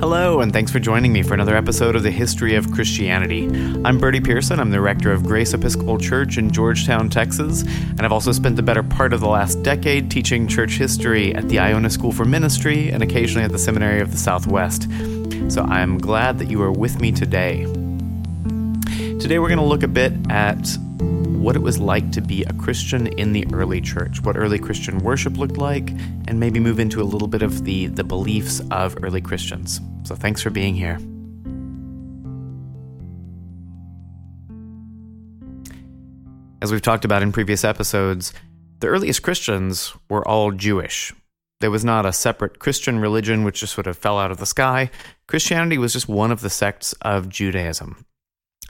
Hello, and thanks for joining me for another episode of the History of Christianity. I'm Bertie Pearson. I'm the rector of Grace Episcopal Church in Georgetown, Texas, and I've also spent the better part of the last decade teaching church history at the Iona School for Ministry and occasionally at the Seminary of the Southwest. So I'm glad that you are with me today. Today, we're going to look a bit at what it was like to be a Christian in the early church, what early Christian worship looked like, and maybe move into a little bit of the, the beliefs of early Christians. So thanks for being here. As we've talked about in previous episodes, the earliest Christians were all Jewish. There was not a separate Christian religion which just sort of fell out of the sky. Christianity was just one of the sects of Judaism.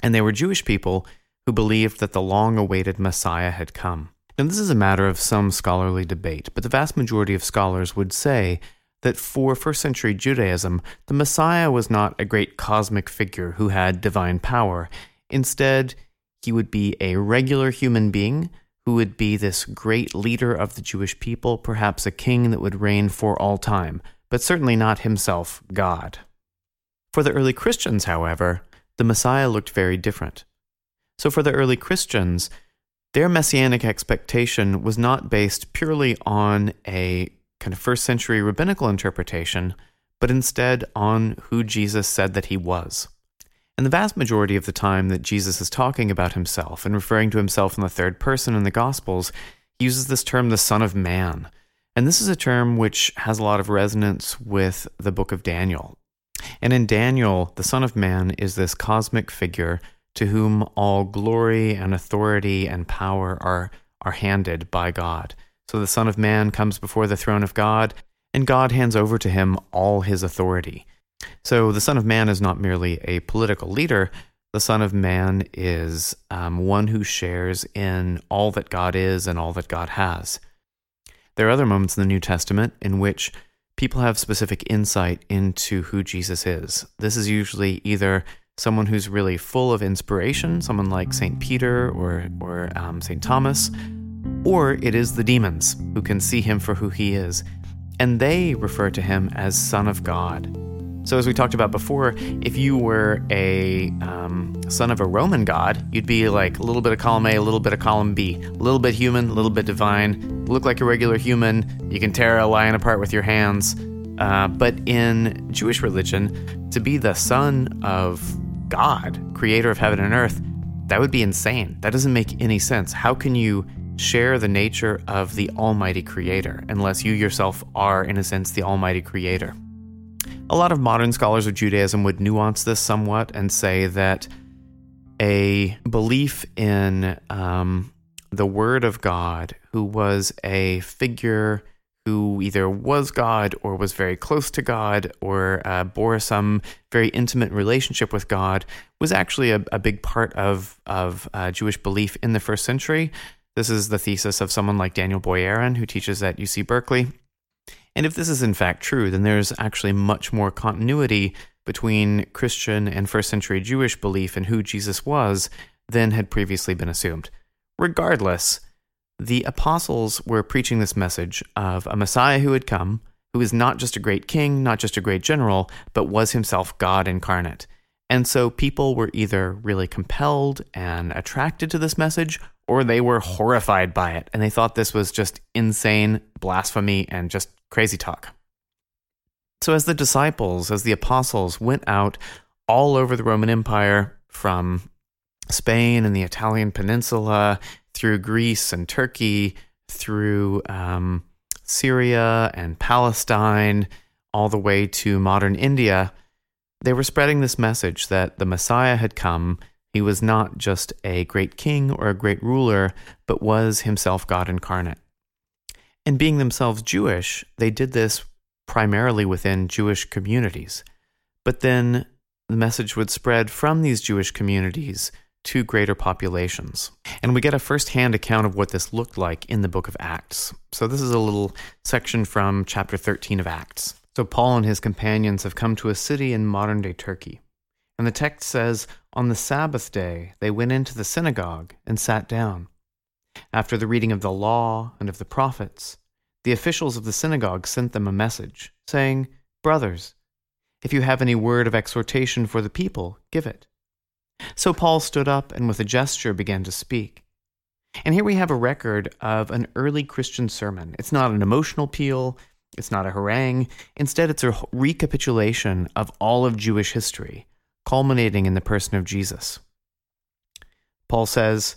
And they were Jewish people who believed that the long awaited Messiah had come. Now, this is a matter of some scholarly debate, but the vast majority of scholars would say that for first century Judaism, the Messiah was not a great cosmic figure who had divine power. Instead, he would be a regular human being who would be this great leader of the Jewish people, perhaps a king that would reign for all time, but certainly not himself God. For the early Christians, however, the Messiah looked very different. So for the early Christians, their messianic expectation was not based purely on a kind of first century rabbinical interpretation, but instead on who Jesus said that he was. And the vast majority of the time that Jesus is talking about himself and referring to himself in the third person in the Gospels, he uses this term, the Son of Man. And this is a term which has a lot of resonance with the book of Daniel. And in Daniel, the Son of Man is this cosmic figure to whom all glory and authority and power are, are handed by God. So the Son of Man comes before the throne of God, and God hands over to him all his authority. So the Son of Man is not merely a political leader, the Son of Man is um, one who shares in all that God is and all that God has. There are other moments in the New Testament in which people have specific insight into who Jesus is. This is usually either someone who's really full of inspiration, someone like St. Peter or, or um, St. Thomas, or it is the demons who can see him for who he is, and they refer to him as Son of God. So, as we talked about before, if you were a um, son of a Roman god, you'd be like a little bit of column A, a little bit of column B, a little bit human, a little bit divine, look like a regular human, you can tear a lion apart with your hands. Uh, but in Jewish religion, to be the son of God, creator of heaven and earth, that would be insane. That doesn't make any sense. How can you share the nature of the Almighty Creator unless you yourself are, in a sense, the Almighty Creator? A lot of modern scholars of Judaism would nuance this somewhat and say that a belief in um, the Word of God, who was a figure who either was God or was very close to God or uh, bore some very intimate relationship with God was actually a, a big part of, of uh, Jewish belief in the first century. This is the thesis of someone like Daniel Boyarin, who teaches at UC Berkeley. And if this is in fact true, then there's actually much more continuity between Christian and first century Jewish belief in who Jesus was than had previously been assumed. Regardless, the apostles were preaching this message of a Messiah who had come, who is not just a great king, not just a great general, but was himself God incarnate. And so people were either really compelled and attracted to this message, or they were horrified by it, and they thought this was just insane blasphemy and just crazy talk. So, as the disciples, as the apostles went out all over the Roman Empire, from Spain and the Italian peninsula through Greece and Turkey, through um, Syria and Palestine, all the way to modern India, they were spreading this message that the Messiah had come. He was not just a great king or a great ruler, but was himself God incarnate. And being themselves Jewish, they did this primarily within Jewish communities. But then the message would spread from these Jewish communities to greater populations. And we get a first hand account of what this looked like in the book of Acts. So, this is a little section from chapter 13 of Acts. So, Paul and his companions have come to a city in modern day Turkey. And the text says, On the Sabbath day, they went into the synagogue and sat down. After the reading of the law and of the prophets, the officials of the synagogue sent them a message, saying, Brothers, If you have any word of exhortation for the people, give it. So Paul stood up and with a gesture began to speak. And here we have a record of an early Christian sermon. It's not an emotional peal, it's not a harangue. Instead, it's a recapitulation of all of Jewish history, culminating in the person of Jesus. Paul says,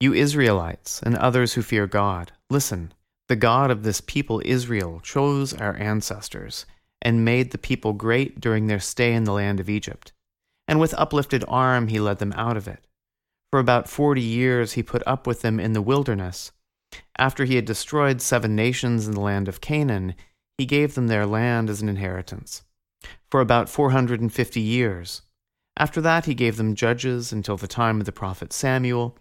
You Israelites and others who fear God, listen. The God of this people, Israel, chose our ancestors and made the people great during their stay in the land of Egypt. And with uplifted arm, he led them out of it. For about forty years, he put up with them in the wilderness. After he had destroyed seven nations in the land of Canaan, he gave them their land as an inheritance. For about four hundred and fifty years, after that, he gave them judges until the time of the prophet Samuel.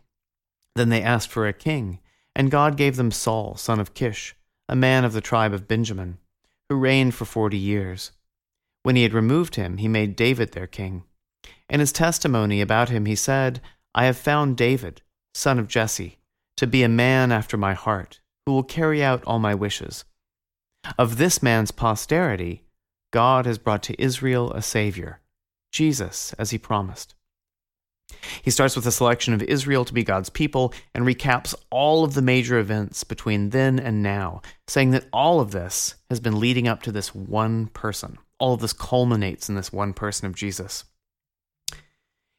Then they asked for a king, and God gave them Saul, son of Kish, a man of the tribe of Benjamin, who reigned for forty years. When he had removed him, he made David their king. In his testimony about him, he said, I have found David, son of Jesse, to be a man after my heart, who will carry out all my wishes. Of this man's posterity, God has brought to Israel a Savior Jesus, as he promised. He starts with a selection of Israel to be God's people and recaps all of the major events between then and now, saying that all of this has been leading up to this one person. All of this culminates in this one person of Jesus.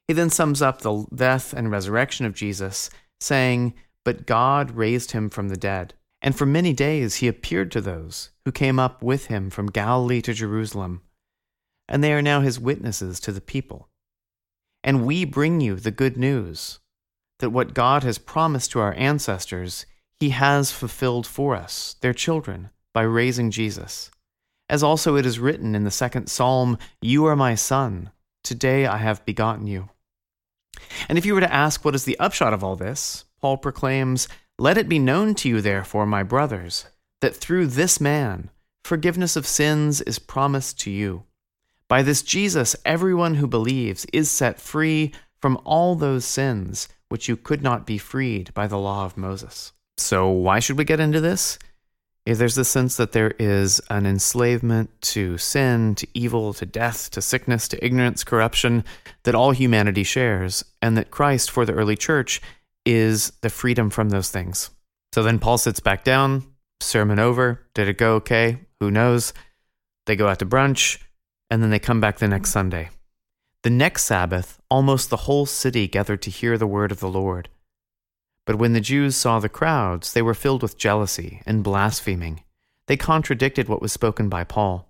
He then sums up the death and resurrection of Jesus, saying, But God raised him from the dead. And for many days he appeared to those who came up with him from Galilee to Jerusalem and they are now his witnesses to the people. And we bring you the good news that what God has promised to our ancestors, he has fulfilled for us, their children, by raising Jesus. As also it is written in the second psalm, You are my son, today I have begotten you. And if you were to ask what is the upshot of all this, Paul proclaims, Let it be known to you, therefore, my brothers, that through this man forgiveness of sins is promised to you. By this Jesus, everyone who believes is set free from all those sins which you could not be freed by the law of Moses. So, why should we get into this? There's the sense that there is an enslavement to sin, to evil, to death, to sickness, to ignorance, corruption that all humanity shares, and that Christ, for the early church, is the freedom from those things. So then Paul sits back down, sermon over. Did it go okay? Who knows? They go out to brunch and then they come back the next Sunday. The next Sabbath, almost the whole city gathered to hear the word of the Lord. But when the Jews saw the crowds, they were filled with jealousy and blaspheming. They contradicted what was spoken by Paul.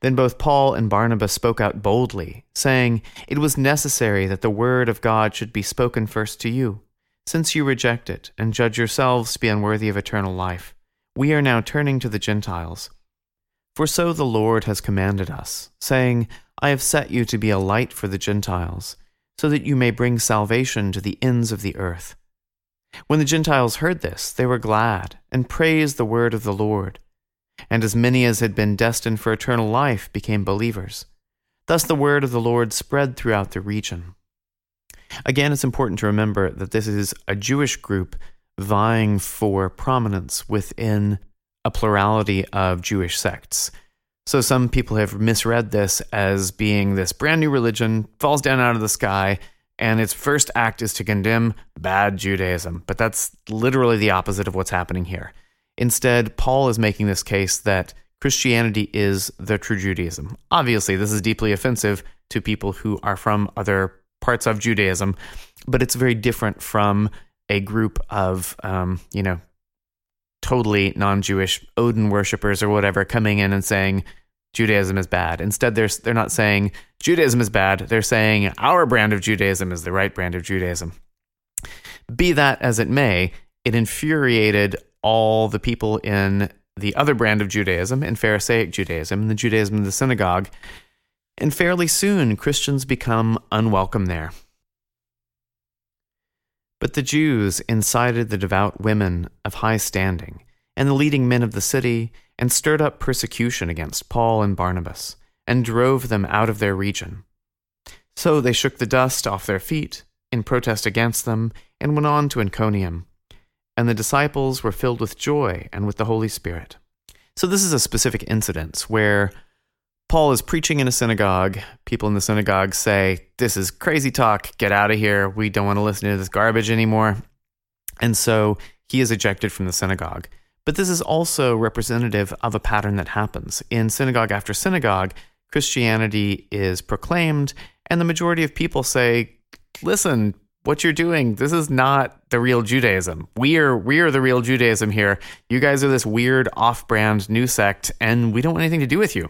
Then both Paul and Barnabas spoke out boldly, saying, It was necessary that the word of God should be spoken first to you. Since you reject it and judge yourselves to be unworthy of eternal life, we are now turning to the Gentiles. For so the Lord has commanded us, saying, I have set you to be a light for the Gentiles, so that you may bring salvation to the ends of the earth. When the Gentiles heard this, they were glad, and praised the word of the Lord. And as many as had been destined for eternal life became believers. Thus the word of the Lord spread throughout the region. Again, it's important to remember that this is a Jewish group vying for prominence within a plurality of Jewish sects. So some people have misread this as being this brand new religion, falls down out of the sky, and its first act is to condemn bad Judaism. But that's literally the opposite of what's happening here. Instead, Paul is making this case that Christianity is the true Judaism. Obviously, this is deeply offensive to people who are from other parts of Judaism, but it's very different from a group of, um, you know, totally non-Jewish Odin worshippers or whatever coming in and saying Judaism is bad. Instead, they're they're not saying Judaism is bad. They're saying our brand of Judaism is the right brand of Judaism. Be that as it may, it infuriated all the people in the other brand of Judaism, in Pharisaic Judaism, in the Judaism of the synagogue. And fairly soon, Christians become unwelcome there. But the Jews incited the devout women of high standing and the leading men of the city and stirred up persecution against Paul and Barnabas and drove them out of their region. So they shook the dust off their feet in protest against them and went on to Iconium. And the disciples were filled with joy and with the Holy Spirit. So this is a specific incident where Paul is preaching in a synagogue. People in the synagogue say, This is crazy talk. Get out of here. We don't want to listen to this garbage anymore. And so he is ejected from the synagogue. But this is also representative of a pattern that happens. In synagogue after synagogue, Christianity is proclaimed, and the majority of people say, Listen, what you're doing, this is not the real Judaism. We are we are the real Judaism here. You guys are this weird off-brand new sect, and we don't want anything to do with you.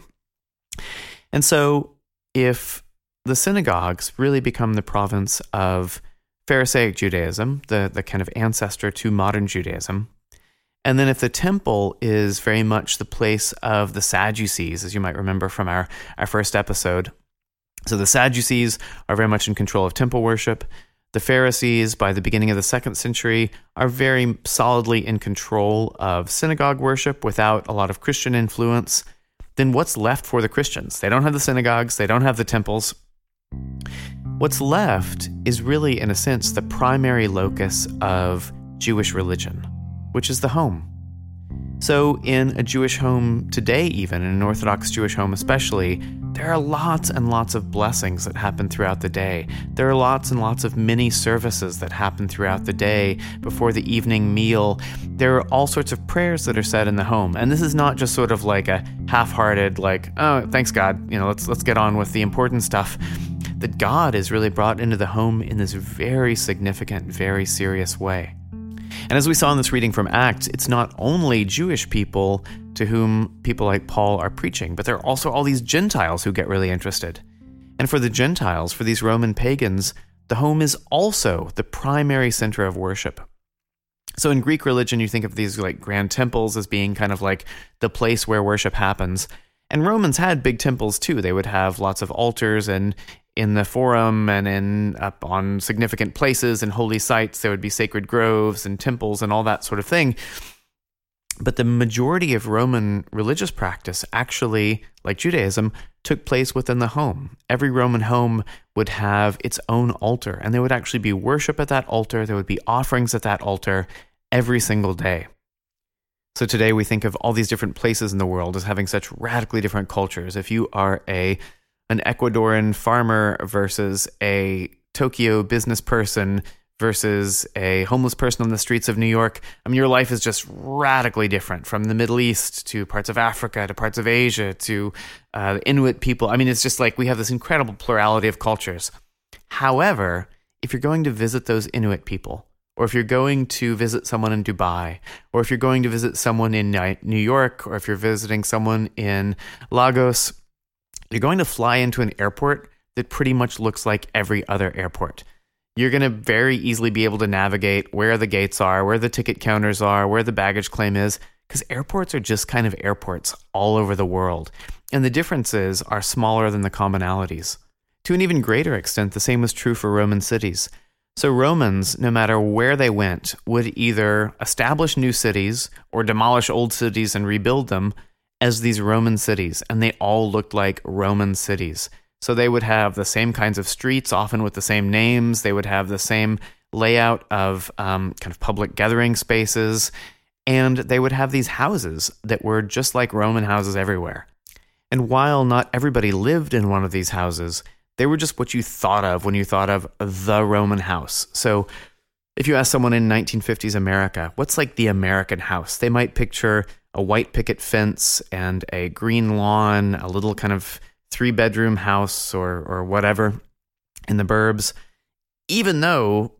And so if the synagogues really become the province of Pharisaic Judaism, the, the kind of ancestor to modern Judaism, and then if the temple is very much the place of the Sadducees, as you might remember from our, our first episode. So the Sadducees are very much in control of temple worship. The Pharisees, by the beginning of the second century, are very solidly in control of synagogue worship without a lot of Christian influence. Then what's left for the Christians? They don't have the synagogues, they don't have the temples. What's left is really, in a sense, the primary locus of Jewish religion, which is the home. So, in a Jewish home today, even in an Orthodox Jewish home especially, there are lots and lots of blessings that happen throughout the day. There are lots and lots of mini services that happen throughout the day before the evening meal. There are all sorts of prayers that are said in the home. And this is not just sort of like a half-hearted like, "Oh, thanks God, you know, let's let's get on with the important stuff." That God is really brought into the home in this very significant, very serious way. And as we saw in this reading from Acts, it's not only Jewish people to whom people like Paul are preaching, but there are also all these Gentiles who get really interested. And for the Gentiles, for these Roman pagans, the home is also the primary center of worship. So in Greek religion, you think of these like grand temples as being kind of like the place where worship happens. And Romans had big temples too. They would have lots of altars and in the forum and in up on significant places and holy sites. There would be sacred groves and temples and all that sort of thing. But the majority of roman religious practice actually like judaism took place within the home. Every roman home would have its own altar and there would actually be worship at that altar. There would be offerings at that altar every single day. So today we think of all these different places in the world as having such radically different cultures. If you are a an Ecuadorian farmer versus a Tokyo business person versus a homeless person on the streets of New York. I mean, your life is just radically different from the Middle East to parts of Africa to parts of Asia to uh, Inuit people. I mean, it's just like we have this incredible plurality of cultures. However, if you're going to visit those Inuit people, or if you're going to visit someone in Dubai, or if you're going to visit someone in New York, or if you're visiting someone in Lagos, you're going to fly into an airport that pretty much looks like every other airport. You're going to very easily be able to navigate where the gates are, where the ticket counters are, where the baggage claim is, because airports are just kind of airports all over the world. And the differences are smaller than the commonalities. To an even greater extent, the same was true for Roman cities. So, Romans, no matter where they went, would either establish new cities or demolish old cities and rebuild them as these Roman cities, and they all looked like Roman cities. So they would have the same kinds of streets, often with the same names. They would have the same layout of um, kind of public gathering spaces. And they would have these houses that were just like Roman houses everywhere. And while not everybody lived in one of these houses, they were just what you thought of when you thought of the Roman house. So if you ask someone in 1950s America, what's like the American house? They might picture a white picket fence and a green lawn, a little kind of three bedroom house or or whatever in the burbs, even though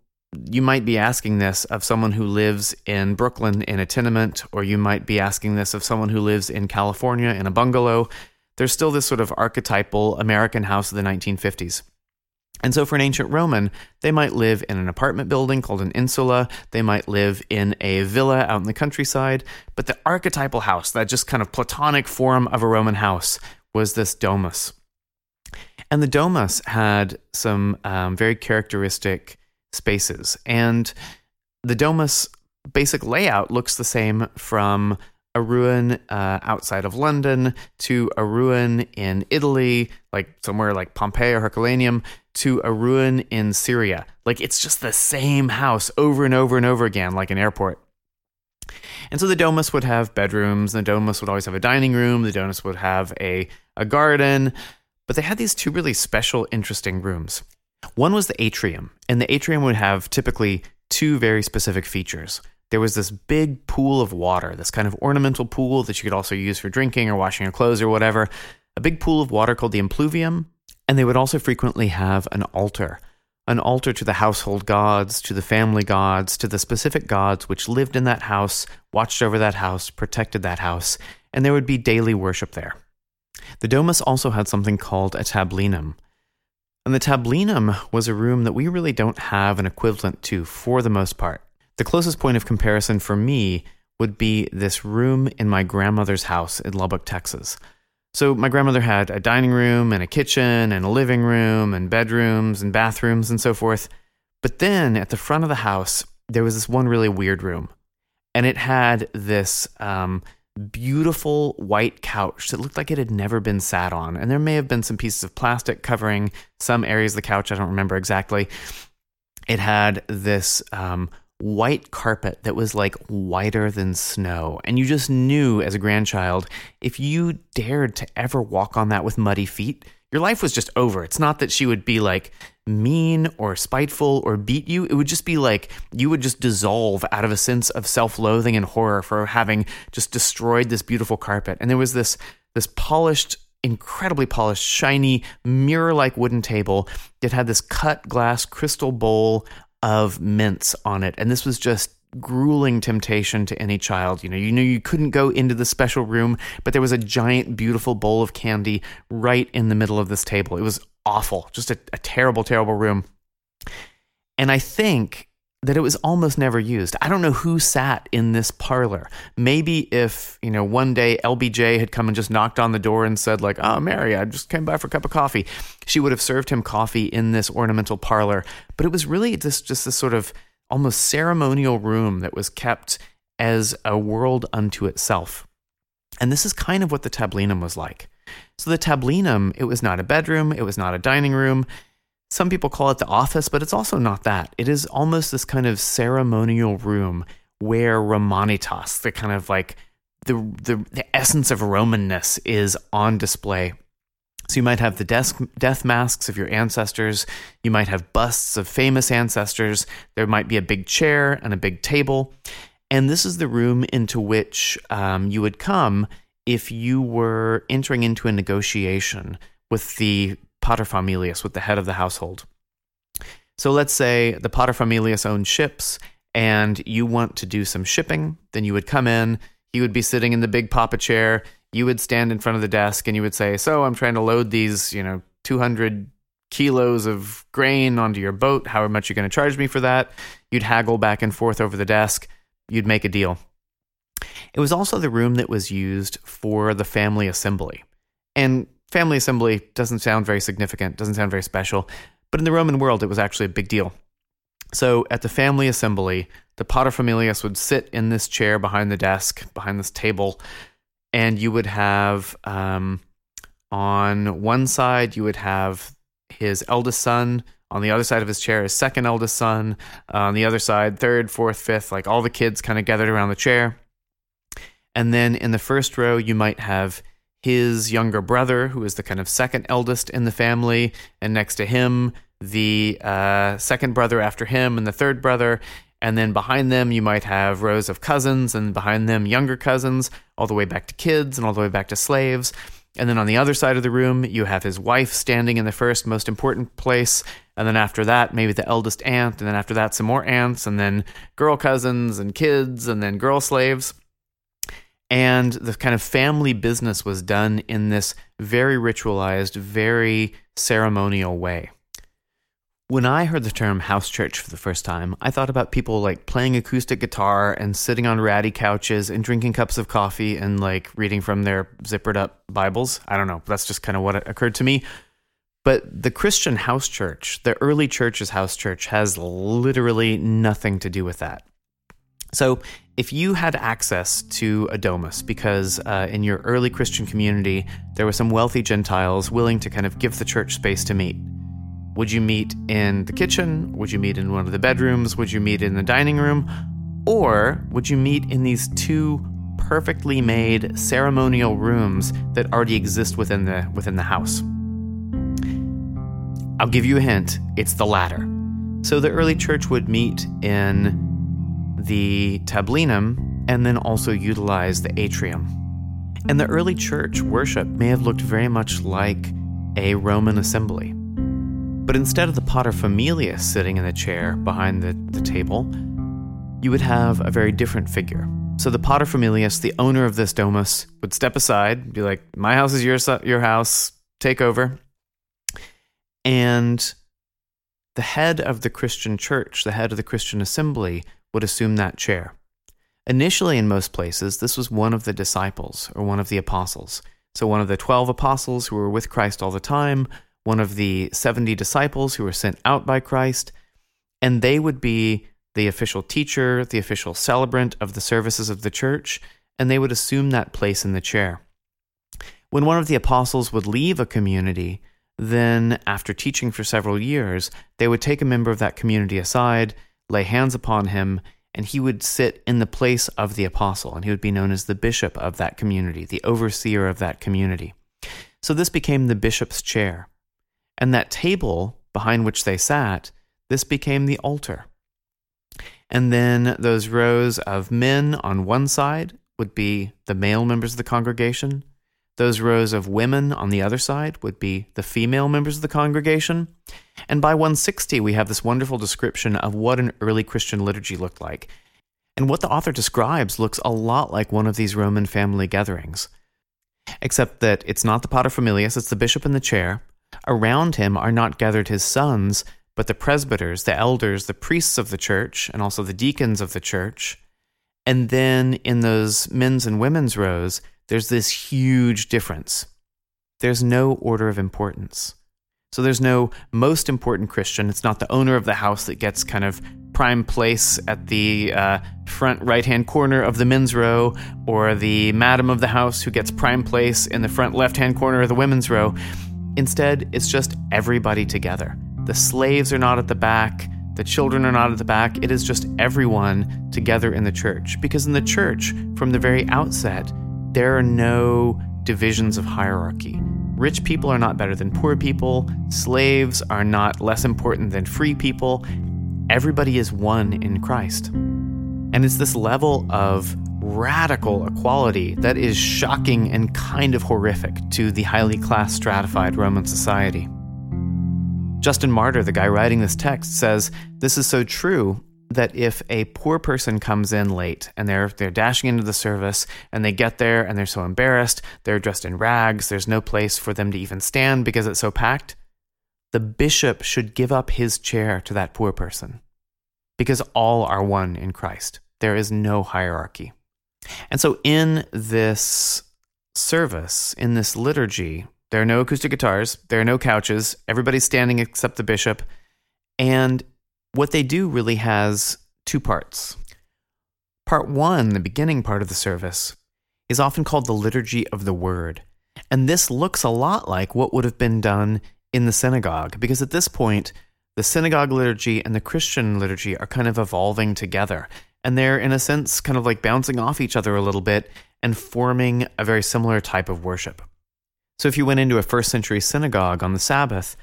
you might be asking this of someone who lives in Brooklyn in a tenement, or you might be asking this of someone who lives in California in a bungalow. There's still this sort of archetypal American house of the 1950s. And so, for an ancient Roman, they might live in an apartment building called an insula. They might live in a villa out in the countryside. But the archetypal house, that just kind of Platonic form of a Roman house, was this domus. And the domus had some um, very characteristic spaces. And the domus basic layout looks the same from a ruin uh, outside of London to a ruin in Italy, like somewhere like Pompeii or Herculaneum, to a ruin in Syria. Like it's just the same house over and over and over again, like an airport. And so the domus would have bedrooms, the domus would always have a dining room, the domus would have a, a garden, but they had these two really special, interesting rooms. One was the atrium, and the atrium would have typically two very specific features. There was this big pool of water, this kind of ornamental pool that you could also use for drinking or washing your clothes or whatever, a big pool of water called the impluvium, and they would also frequently have an altar an altar to the household gods, to the family gods, to the specific gods which lived in that house, watched over that house, protected that house, and there would be daily worship there. The domus also had something called a tablinum. And the tablinum was a room that we really don't have an equivalent to for the most part. The closest point of comparison for me would be this room in my grandmother's house in Lubbock, Texas. So my grandmother had a dining room and a kitchen and a living room and bedrooms and bathrooms and so forth. But then at the front of the house, there was this one really weird room. And it had this um, beautiful white couch that looked like it had never been sat on. And there may have been some pieces of plastic covering some areas of the couch. I don't remember exactly. It had this um, white carpet that was like whiter than snow. And you just knew as a grandchild, if you dared to ever walk on that with muddy feet, your life was just over. It's not that she would be like mean or spiteful or beat you. It would just be like you would just dissolve out of a sense of self loathing and horror for having just destroyed this beautiful carpet. And there was this, this polished, incredibly polished, shiny, mirror like wooden table that had this cut glass crystal bowl of mints on it. And this was just grueling temptation to any child. You know, you knew you couldn't go into the special room, but there was a giant, beautiful bowl of candy right in the middle of this table. It was awful, just a, a terrible, terrible room. And I think that it was almost never used. I don't know who sat in this parlor. Maybe if, you know, one day LBJ had come and just knocked on the door and said, like, oh, Mary, I just came by for a cup of coffee, she would have served him coffee in this ornamental parlor. But it was really just, just this sort of almost ceremonial room that was kept as a world unto itself. And this is kind of what the tablinum was like. So the tablinum, it was not a bedroom, it was not a dining room, some people call it the office, but it's also not that. It is almost this kind of ceremonial room where Romanitas, the kind of like the, the, the essence of Romanness, is on display. So you might have the desk, death masks of your ancestors. You might have busts of famous ancestors. There might be a big chair and a big table. And this is the room into which um, you would come if you were entering into a negotiation with the paterfamilias, with the head of the household. So let's say the paterfamilias own ships and you want to do some shipping, then you would come in, he would be sitting in the big papa chair, you would stand in front of the desk and you would say, "So, I'm trying to load these, you know, 200 kilos of grain onto your boat. How much are you going to charge me for that?" You'd haggle back and forth over the desk. You'd make a deal. It was also the room that was used for the family assembly. And family assembly doesn't sound very significant, doesn't sound very special, but in the Roman world, it was actually a big deal. So at the family assembly, the paterfamilias would sit in this chair behind the desk, behind this table, and you would have um, on one side, you would have his eldest son. On the other side of his chair, his second eldest son. Uh, on the other side, third, fourth, fifth, like all the kids kind of gathered around the chair. And then in the first row, you might have his younger brother, who is the kind of second eldest in the family, and next to him, the uh, second brother after him, and the third brother. And then behind them, you might have rows of cousins, and behind them, younger cousins, all the way back to kids and all the way back to slaves. And then on the other side of the room, you have his wife standing in the first most important place. And then after that, maybe the eldest aunt. And then after that, some more aunts. And then girl cousins and kids. And then girl slaves. And the kind of family business was done in this very ritualized, very ceremonial way. When I heard the term house church for the first time, I thought about people like playing acoustic guitar and sitting on ratty couches and drinking cups of coffee and like reading from their zippered up Bibles. I don't know. That's just kind of what occurred to me. But the Christian house church, the early church's house church, has literally nothing to do with that. So, if you had access to a domus, because uh, in your early Christian community there were some wealthy Gentiles willing to kind of give the church space to meet, would you meet in the kitchen? Would you meet in one of the bedrooms? Would you meet in the dining room? Or would you meet in these two perfectly made ceremonial rooms that already exist within the within the house? I'll give you a hint, it's the latter. So the early church would meet in the tablinum and then also utilize the atrium. And the early church worship may have looked very much like a Roman assembly. But instead of the paterfamilias sitting in the chair behind the, the table, you would have a very different figure. So the paterfamilias, the owner of this domus, would step aside, be like, "My house is your your house. Take over." And the head of the Christian church, the head of the Christian assembly, would assume that chair. Initially, in most places, this was one of the disciples or one of the apostles. So, one of the 12 apostles who were with Christ all the time, one of the 70 disciples who were sent out by Christ, and they would be the official teacher, the official celebrant of the services of the church, and they would assume that place in the chair. When one of the apostles would leave a community, then after teaching for several years, they would take a member of that community aside, lay hands upon him, and he would sit in the place of the apostle, and he would be known as the bishop of that community, the overseer of that community. So this became the bishop's chair. And that table behind which they sat, this became the altar. And then those rows of men on one side would be the male members of the congregation. Those rows of women on the other side would be the female members of the congregation. And by 160, we have this wonderful description of what an early Christian liturgy looked like. And what the author describes looks a lot like one of these Roman family gatherings, except that it's not the paterfamilias, it's the bishop in the chair. Around him are not gathered his sons, but the presbyters, the elders, the priests of the church, and also the deacons of the church. And then in those men's and women's rows, there's this huge difference. There's no order of importance. So there's no most important Christian. It's not the owner of the house that gets kind of prime place at the uh, front right hand corner of the men's row, or the madam of the house who gets prime place in the front left hand corner of the women's row. Instead, it's just everybody together. The slaves are not at the back, the children are not at the back. It is just everyone together in the church. Because in the church, from the very outset, there are no divisions of hierarchy. Rich people are not better than poor people, slaves are not less important than free people. Everybody is one in Christ. And it's this level of radical equality that is shocking and kind of horrific to the highly class stratified Roman society. Justin Martyr, the guy writing this text, says this is so true that if a poor person comes in late and they're they're dashing into the service and they get there and they're so embarrassed, they're dressed in rags, there's no place for them to even stand because it's so packed, the bishop should give up his chair to that poor person. Because all are one in Christ. There is no hierarchy. And so in this service, in this liturgy, there are no acoustic guitars, there are no couches, everybody's standing except the bishop. And what they do really has two parts. Part one, the beginning part of the service, is often called the Liturgy of the Word. And this looks a lot like what would have been done in the synagogue, because at this point, the synagogue liturgy and the Christian liturgy are kind of evolving together. And they're, in a sense, kind of like bouncing off each other a little bit and forming a very similar type of worship. So if you went into a first century synagogue on the Sabbath,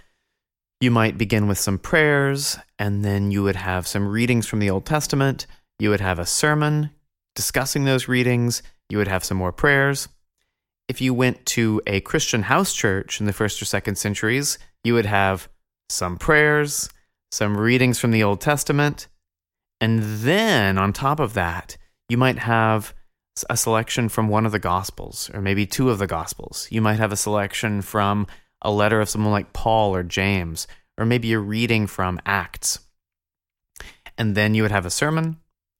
you might begin with some prayers, and then you would have some readings from the Old Testament. You would have a sermon discussing those readings. You would have some more prayers. If you went to a Christian house church in the first or second centuries, you would have some prayers, some readings from the Old Testament, and then on top of that, you might have a selection from one of the Gospels, or maybe two of the Gospels. You might have a selection from a letter of someone like Paul or James, or maybe a reading from Acts. And then you would have a sermon,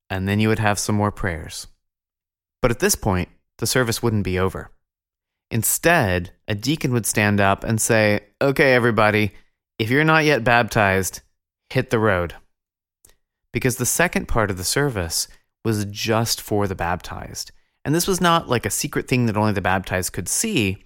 and then you would have some more prayers. But at this point, the service wouldn't be over. Instead, a deacon would stand up and say, Okay, everybody, if you're not yet baptized, hit the road. Because the second part of the service was just for the baptized. And this was not like a secret thing that only the baptized could see.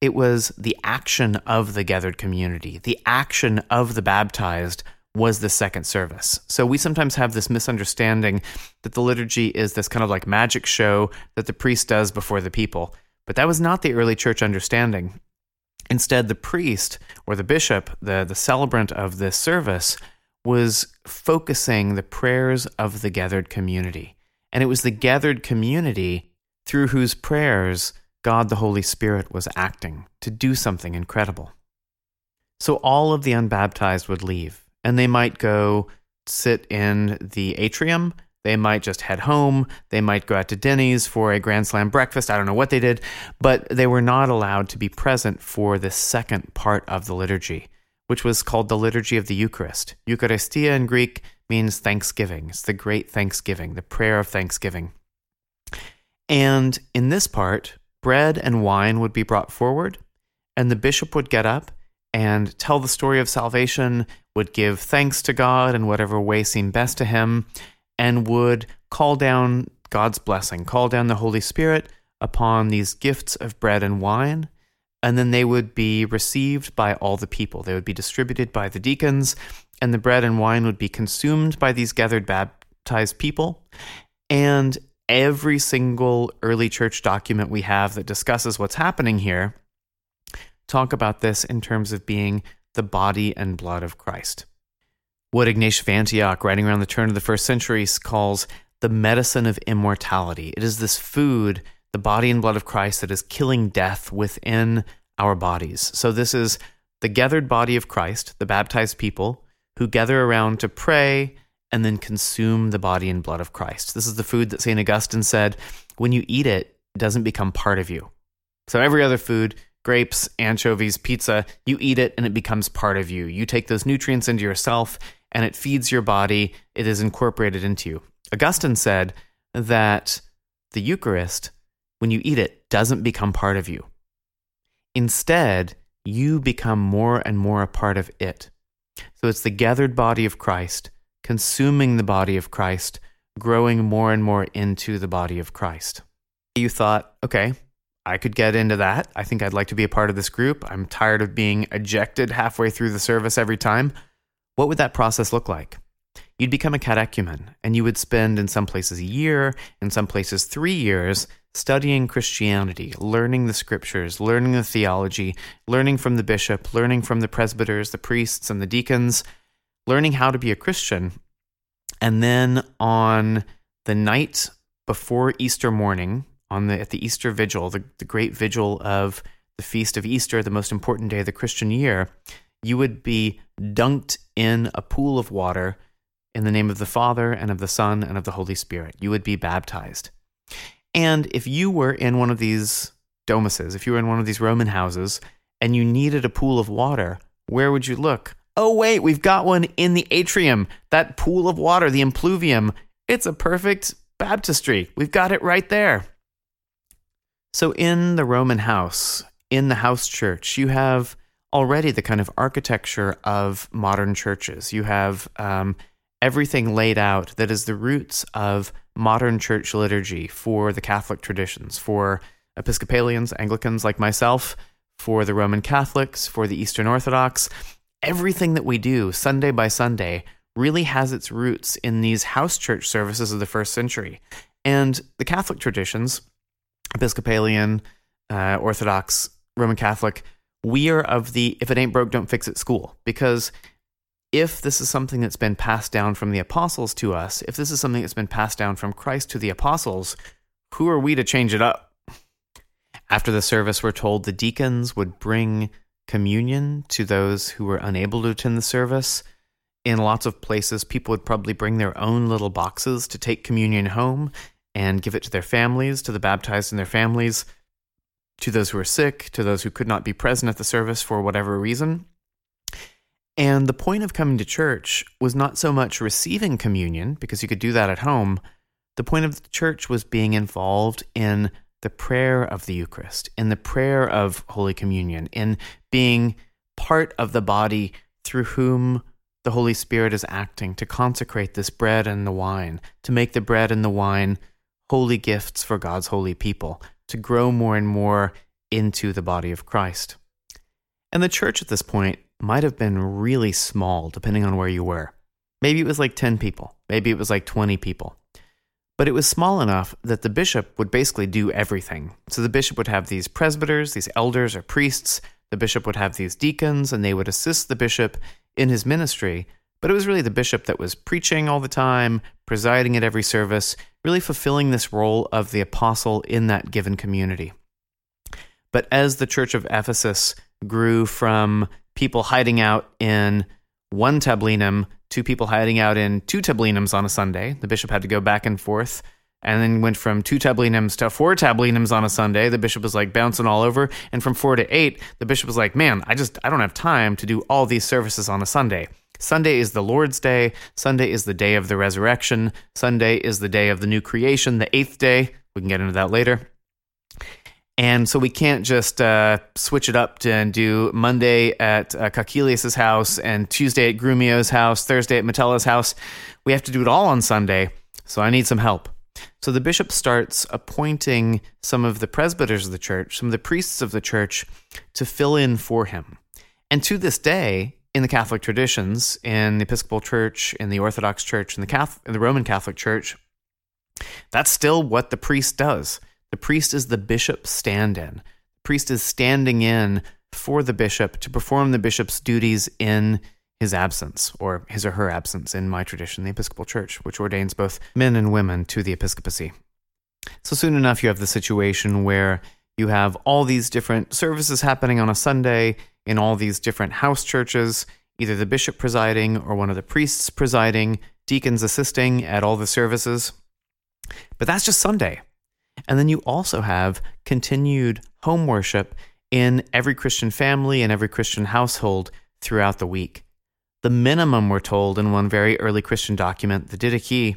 It was the action of the gathered community, the action of the baptized was the second service. So we sometimes have this misunderstanding that the liturgy is this kind of like magic show that the priest does before the people. But that was not the early church understanding. Instead, the priest or the bishop, the, the celebrant of this service, was focusing the prayers of the gathered community. And it was the gathered community through whose prayers God the Holy Spirit was acting to do something incredible. So all of the unbaptized would leave, and they might go sit in the atrium. They might just head home. They might go out to Denny's for a Grand Slam breakfast. I don't know what they did, but they were not allowed to be present for the second part of the liturgy, which was called the Liturgy of the Eucharist. Eucharistia in Greek means thanksgiving. It's the great thanksgiving, the prayer of thanksgiving. And in this part, bread and wine would be brought forward, and the bishop would get up and tell the story of salvation, would give thanks to God in whatever way seemed best to him, and would call down God's blessing, call down the Holy Spirit upon these gifts of bread and wine. And then they would be received by all the people. They would be distributed by the deacons, and the bread and wine would be consumed by these gathered baptized people. And every single early church document we have that discusses what's happening here talk about this in terms of being the body and blood of Christ. What Ignatius of Antioch, writing around the turn of the first century, calls the medicine of immortality. It is this food, the body and blood of Christ, that is killing death within our bodies. So, this is the gathered body of Christ, the baptized people, who gather around to pray and then consume the body and blood of Christ. This is the food that St. Augustine said when you eat it, it doesn't become part of you. So, every other food, grapes, anchovies, pizza, you eat it and it becomes part of you. You take those nutrients into yourself and it feeds your body, it is incorporated into you. Augustine said that the Eucharist, when you eat it, doesn't become part of you. Instead, you become more and more a part of it. So it's the gathered body of Christ, consuming the body of Christ, growing more and more into the body of Christ. You thought, okay, I could get into that. I think I'd like to be a part of this group. I'm tired of being ejected halfway through the service every time. What would that process look like? You'd become a catechumen, and you would spend in some places a year, in some places three years, studying Christianity, learning the scriptures, learning the theology, learning from the bishop, learning from the presbyters, the priests, and the deacons, learning how to be a Christian. And then on the night before Easter morning, on the at the Easter Vigil, the, the great vigil of the feast of Easter, the most important day of the Christian year, you would be dunked in a pool of water in the name of the Father and of the Son and of the Holy Spirit. You would be baptized. And if you were in one of these domuses, if you were in one of these Roman houses and you needed a pool of water, where would you look? Oh, wait, we've got one in the atrium. That pool of water, the impluvium, it's a perfect baptistry. We've got it right there. So, in the Roman house, in the house church, you have already the kind of architecture of modern churches. You have um, everything laid out that is the roots of modern church liturgy for the Catholic traditions, for Episcopalians, Anglicans like myself, for the Roman Catholics, for the Eastern Orthodox. Everything that we do Sunday by Sunday really has its roots in these house church services of the first century. And the Catholic traditions, Episcopalian, uh, Orthodox, Roman Catholic, we are of the if it ain't broke, don't fix it school. Because if this is something that's been passed down from the apostles to us, if this is something that's been passed down from Christ to the apostles, who are we to change it up? After the service, we're told the deacons would bring communion to those who were unable to attend the service. In lots of places, people would probably bring their own little boxes to take communion home and give it to their families, to the baptized and their families, to those who are sick, to those who could not be present at the service for whatever reason. And the point of coming to church was not so much receiving communion, because you could do that at home. The point of the church was being involved in the prayer of the Eucharist, in the prayer of Holy Communion, in being part of the body through whom the Holy Spirit is acting to consecrate this bread and the wine, to make the bread and the wine holy gifts for God's holy people to grow more and more into the body of Christ. And the church at this point might have been really small, depending on where you were. Maybe it was like 10 people, maybe it was like 20 people. But it was small enough that the bishop would basically do everything. So the bishop would have these presbyters, these elders or priests. The bishop would have these deacons, and they would assist the bishop in his ministry. But it was really the bishop that was preaching all the time, presiding at every service, really fulfilling this role of the apostle in that given community. But as the church of Ephesus grew from people hiding out in one tablinum two people hiding out in two tablinums on a Sunday. The bishop had to go back and forth and then went from two tablinums to four tablinums on a Sunday. The bishop was like bouncing all over. And from four to eight, the bishop was like, man, I just, I don't have time to do all these services on a Sunday. Sunday is the Lord's day. Sunday is the day of the resurrection. Sunday is the day of the new creation, the eighth day. We can get into that later. And so we can't just uh, switch it up to, and do Monday at uh, house and Tuesday at Grumio's house, Thursday at Metella's house. We have to do it all on Sunday. So I need some help. So the bishop starts appointing some of the presbyters of the church, some of the priests of the church, to fill in for him. And to this day, in the Catholic traditions, in the Episcopal Church, in the Orthodox Church, in the, Catholic, in the Roman Catholic Church, that's still what the priest does. The priest is the bishop's stand in. The priest is standing in for the bishop to perform the bishop's duties in his absence, or his or her absence in my tradition, the Episcopal Church, which ordains both men and women to the episcopacy. So soon enough, you have the situation where you have all these different services happening on a Sunday in all these different house churches, either the bishop presiding or one of the priests presiding, deacons assisting at all the services. But that's just Sunday. And then you also have continued home worship in every Christian family and every Christian household throughout the week. The minimum, we're told in one very early Christian document, the Didache,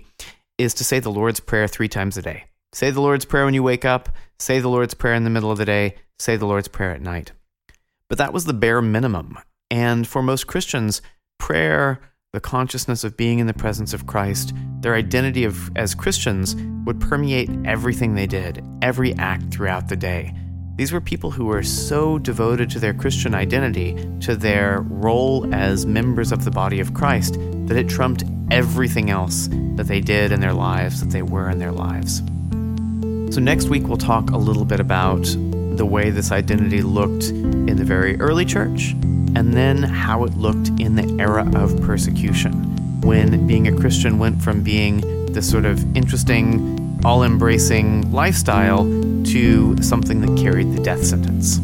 is to say the Lord's Prayer three times a day. Say the Lord's Prayer when you wake up, say the Lord's Prayer in the middle of the day, say the Lord's Prayer at night. But that was the bare minimum. And for most Christians, prayer the consciousness of being in the presence of Christ, their identity of, as Christians would permeate everything they did, every act throughout the day. These were people who were so devoted to their Christian identity, to their role as members of the body of Christ, that it trumped everything else that they did in their lives, that they were in their lives. So, next week, we'll talk a little bit about the way this identity looked in the very early church and then how it looked in the era of persecution, when being a Christian went from being this sort of interesting, all embracing lifestyle to something that carried the death sentence.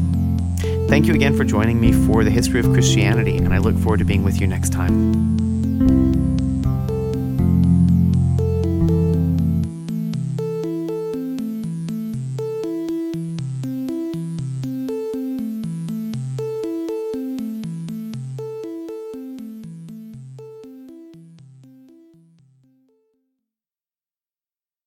Thank you again for joining me for the history of Christianity, and I look forward to being with you next time.